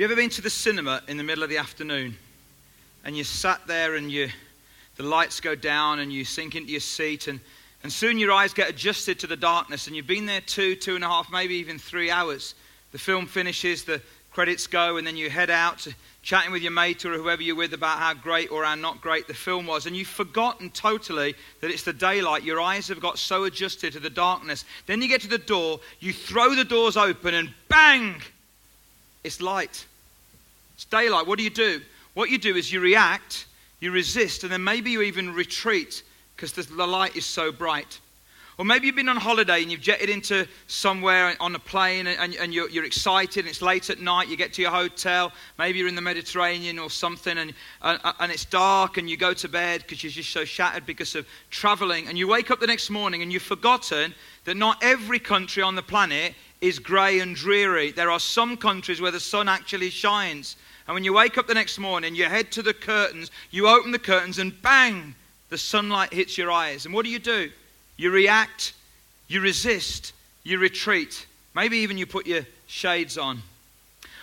you ever been to the cinema in the middle of the afternoon and you sat there and you, the lights go down and you sink into your seat and, and soon your eyes get adjusted to the darkness and you've been there two, two and a half, maybe even three hours. The film finishes, the credits go, and then you head out chatting with your mate or whoever you're with about how great or how not great the film was, and you've forgotten totally that it's the daylight. Your eyes have got so adjusted to the darkness. Then you get to the door, you throw the doors open, and bang! It's light. It's daylight. What do you do? What you do is you react, you resist, and then maybe you even retreat because the light is so bright. Or maybe you've been on holiday and you've jetted into somewhere on a plane and, and you're, you're, excited and it's late at night. You get to your hotel, maybe you're in the Mediterranean or something, and, and, and it's dark and you go to bed because you're just so shattered because of traveling. And you wake up the next morning and you've forgotten that not every country on the planet is grey and dreary. There are some countries where the sun actually shines. And when you wake up the next morning, you head to the curtains, you open the curtains, and bang, the sunlight hits your eyes. And what do you do? You react, you resist, you retreat. Maybe even you put your shades on.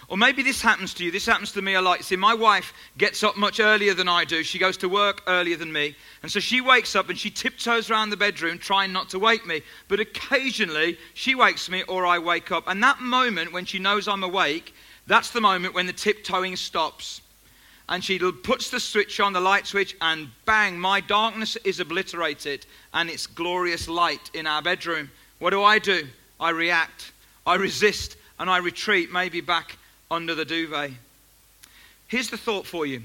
Or maybe this happens to you. This happens to me a lot. See, my wife gets up much earlier than I do. She goes to work earlier than me. And so she wakes up and she tiptoes around the bedroom trying not to wake me. But occasionally she wakes me or I wake up. And that moment when she knows I'm awake, that's the moment when the tiptoeing stops. And she puts the switch on, the light switch, and bang, my darkness is obliterated and it's glorious light in our bedroom. What do I do? I react, I resist, and I retreat, maybe back under the duvet. Here's the thought for you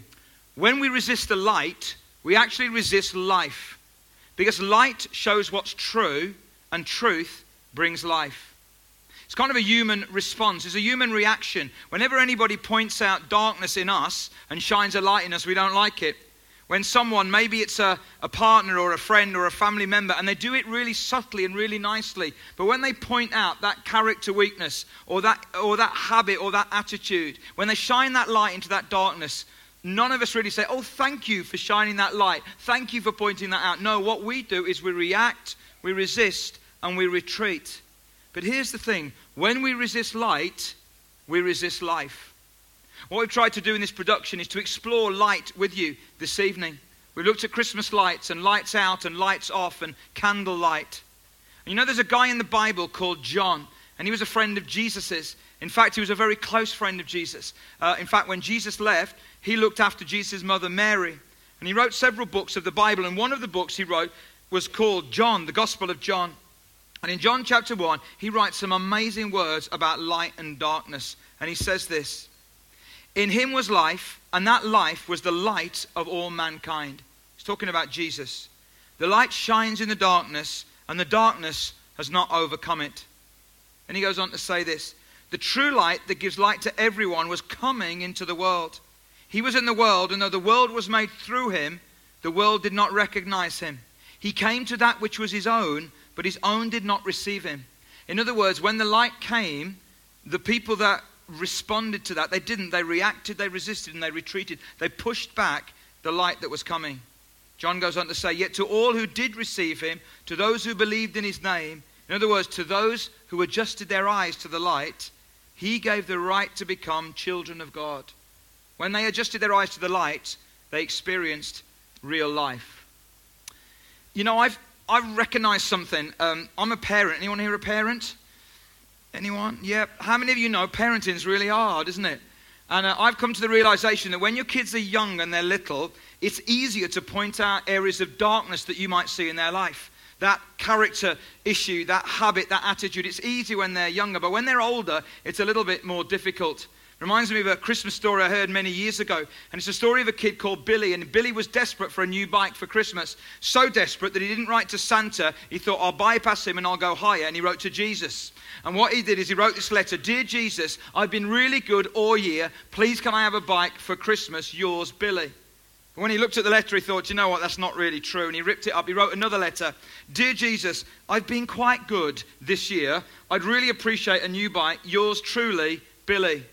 when we resist the light, we actually resist life. Because light shows what's true, and truth brings life. It's kind of a human response, it's a human reaction. Whenever anybody points out darkness in us and shines a light in us, we don't like it. When someone, maybe it's a, a partner or a friend or a family member, and they do it really subtly and really nicely, but when they point out that character weakness or that, or that habit or that attitude, when they shine that light into that darkness, none of us really say, Oh, thank you for shining that light. Thank you for pointing that out. No, what we do is we react, we resist, and we retreat. But here's the thing when we resist light, we resist life. What we've tried to do in this production is to explore light with you this evening. We've looked at Christmas lights and lights out and lights off and candle light. And you know, there's a guy in the Bible called John, and he was a friend of Jesus's. In fact, he was a very close friend of Jesus. Uh, in fact, when Jesus left, he looked after Jesus' mother Mary. And he wrote several books of the Bible, and one of the books he wrote was called John, the Gospel of John. And in John chapter 1, he writes some amazing words about light and darkness. And he says this In him was life, and that life was the light of all mankind. He's talking about Jesus. The light shines in the darkness, and the darkness has not overcome it. And he goes on to say this The true light that gives light to everyone was coming into the world. He was in the world, and though the world was made through him, the world did not recognize him. He came to that which was his own but his own did not receive him. In other words, when the light came, the people that responded to that, they didn't. They reacted, they resisted, and they retreated. They pushed back the light that was coming. John goes on to say, Yet to all who did receive him, to those who believed in his name, in other words, to those who adjusted their eyes to the light, he gave the right to become children of God. When they adjusted their eyes to the light, they experienced real life. You know, I've, I recognize something. Um, I'm a parent. Anyone here a parent? Anyone? Yeah. How many of you know parenting is really hard, isn't it? And uh, I've come to the realization that when your kids are young and they're little, it's easier to point out areas of darkness that you might see in their life. That character issue, that habit, that attitude, it's easy when they're younger. But when they're older, it's a little bit more difficult. Reminds me of a Christmas story I heard many years ago. And it's a story of a kid called Billy. And Billy was desperate for a new bike for Christmas. So desperate that he didn't write to Santa. He thought, I'll bypass him and I'll go higher. And he wrote to Jesus. And what he did is he wrote this letter Dear Jesus, I've been really good all year. Please, can I have a bike for Christmas? Yours, Billy. When he looked at the letter, he thought, you know what, that's not really true. And he ripped it up. He wrote another letter Dear Jesus, I've been quite good this year. I'd really appreciate a new bike. Yours truly, Billy.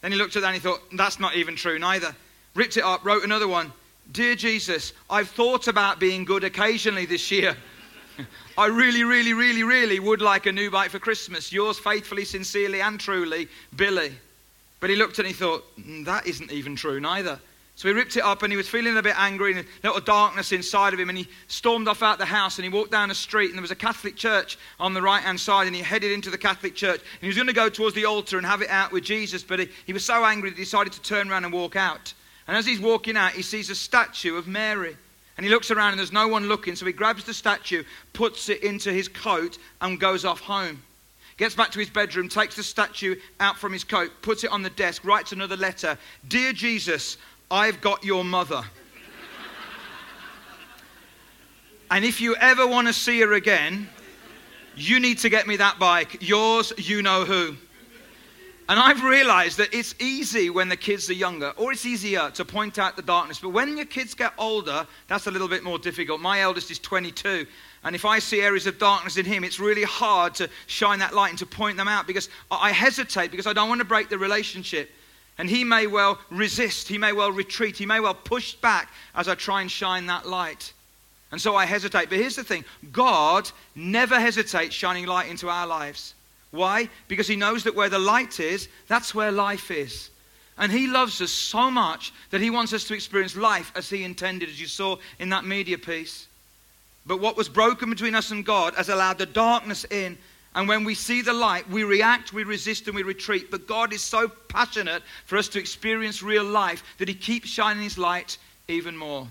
Then he looked at that and he thought, that's not even true neither. Ripped it up, wrote another one. Dear Jesus, I've thought about being good occasionally this year. I really, really, really, really would like a new bike for Christmas. Yours faithfully, sincerely, and truly, Billy. But he looked and he thought, "Mm, that isn't even true neither. So he ripped it up and he was feeling a bit angry and a little darkness inside of him. And he stormed off out the house and he walked down the street and there was a Catholic church on the right hand side. And he headed into the Catholic church and he was going to go towards the altar and have it out with Jesus. But he, he was so angry that he decided to turn around and walk out. And as he's walking out, he sees a statue of Mary. And he looks around and there's no one looking. So he grabs the statue, puts it into his coat, and goes off home. Gets back to his bedroom, takes the statue out from his coat, puts it on the desk, writes another letter Dear Jesus, I've got your mother. and if you ever want to see her again, you need to get me that bike. Yours, you know who. And I've realized that it's easy when the kids are younger, or it's easier to point out the darkness. But when your kids get older, that's a little bit more difficult. My eldest is 22, and if I see areas of darkness in him, it's really hard to shine that light and to point them out because I hesitate because I don't want to break the relationship. And he may well resist, he may well retreat, he may well push back as I try and shine that light. And so I hesitate. But here's the thing God never hesitates shining light into our lives. Why? Because he knows that where the light is, that's where life is. And he loves us so much that he wants us to experience life as he intended, as you saw in that media piece. But what was broken between us and God has allowed the darkness in and when we see the light, we react, we resist, and we retreat. But God is so passionate for us to experience real life that He keeps shining His light even more.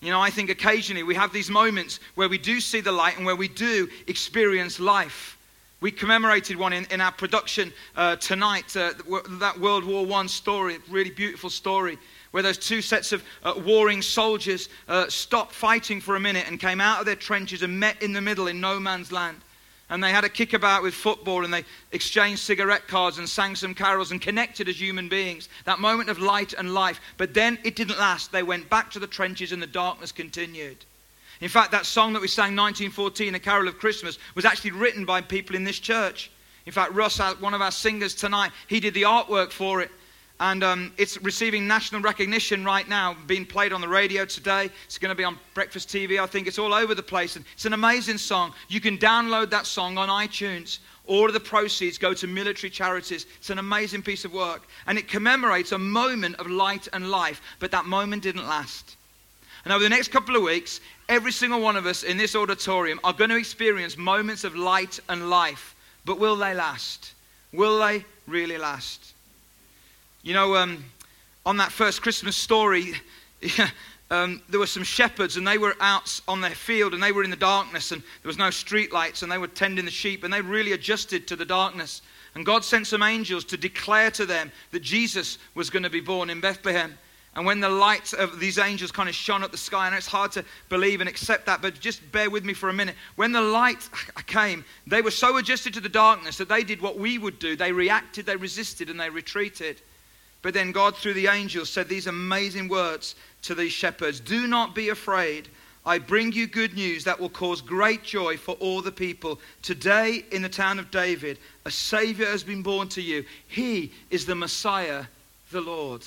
You know, I think occasionally we have these moments where we do see the light and where we do experience life. We commemorated one in, in our production uh, tonight, uh, that World War I story, a really beautiful story, where those two sets of uh, warring soldiers uh, stopped fighting for a minute and came out of their trenches and met in the middle in no man's land and they had a kickabout with football and they exchanged cigarette cards and sang some carols and connected as human beings. That moment of light and life. But then it didn't last. They went back to the trenches and the darkness continued. In fact, that song that we sang 1914, A Carol of Christmas, was actually written by people in this church. In fact, Russ, one of our singers tonight, he did the artwork for it. And um, it's receiving national recognition right now, being played on the radio today. It's going to be on breakfast TV. I think it's all over the place. And it's an amazing song. You can download that song on iTunes. All of the proceeds go to military charities. It's an amazing piece of work. And it commemorates a moment of light and life. But that moment didn't last. And over the next couple of weeks, every single one of us in this auditorium are going to experience moments of light and life. But will they last? Will they really last? You know, um, on that first Christmas story, um, there were some shepherds and they were out on their field and they were in the darkness and there was no street lights and they were tending the sheep and they really adjusted to the darkness. And God sent some angels to declare to them that Jesus was going to be born in Bethlehem. And when the light of these angels kind of shone up the sky, and it's hard to believe and accept that, but just bear with me for a minute. When the light came, they were so adjusted to the darkness that they did what we would do. They reacted, they resisted, and they retreated. But then God, through the angels, said these amazing words to these shepherds Do not be afraid. I bring you good news that will cause great joy for all the people. Today, in the town of David, a Savior has been born to you. He is the Messiah, the Lord.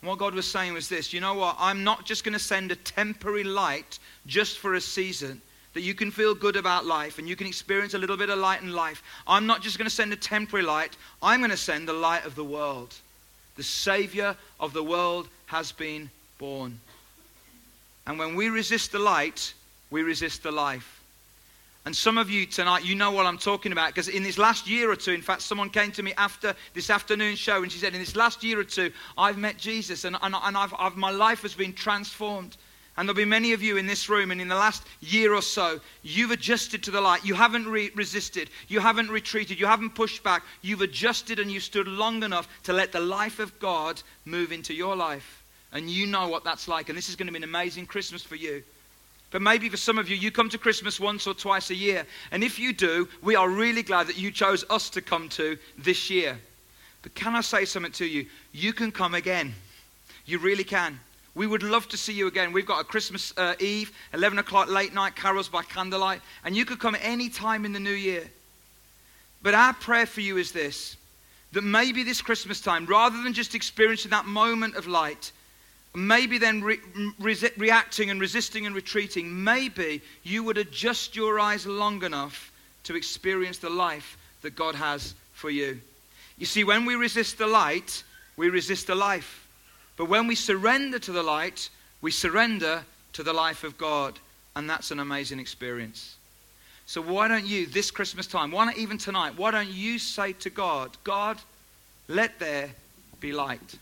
And what God was saying was this you know what? I'm not just going to send a temporary light just for a season that you can feel good about life and you can experience a little bit of light in life. I'm not just going to send a temporary light, I'm going to send the light of the world. The Savior of the world has been born. And when we resist the light, we resist the life. And some of you tonight, you know what I'm talking about because in this last year or two, in fact, someone came to me after this afternoon show and she said, In this last year or two, I've met Jesus and, and, and I've, I've, my life has been transformed. And there'll be many of you in this room, and in the last year or so, you've adjusted to the light. You haven't re- resisted. You haven't retreated. You haven't pushed back. You've adjusted and you stood long enough to let the life of God move into your life. And you know what that's like. And this is going to be an amazing Christmas for you. But maybe for some of you, you come to Christmas once or twice a year. And if you do, we are really glad that you chose us to come to this year. But can I say something to you? You can come again. You really can. We would love to see you again. We've got a Christmas uh, Eve, 11 o'clock late night carols by candlelight, and you could come any time in the new year. But our prayer for you is this that maybe this Christmas time, rather than just experiencing that moment of light, maybe then re- re- reacting and resisting and retreating, maybe you would adjust your eyes long enough to experience the life that God has for you. You see, when we resist the light, we resist the life. But when we surrender to the light, we surrender to the life of God. And that's an amazing experience. So, why don't you, this Christmas time, why not even tonight, why don't you say to God, God, let there be light?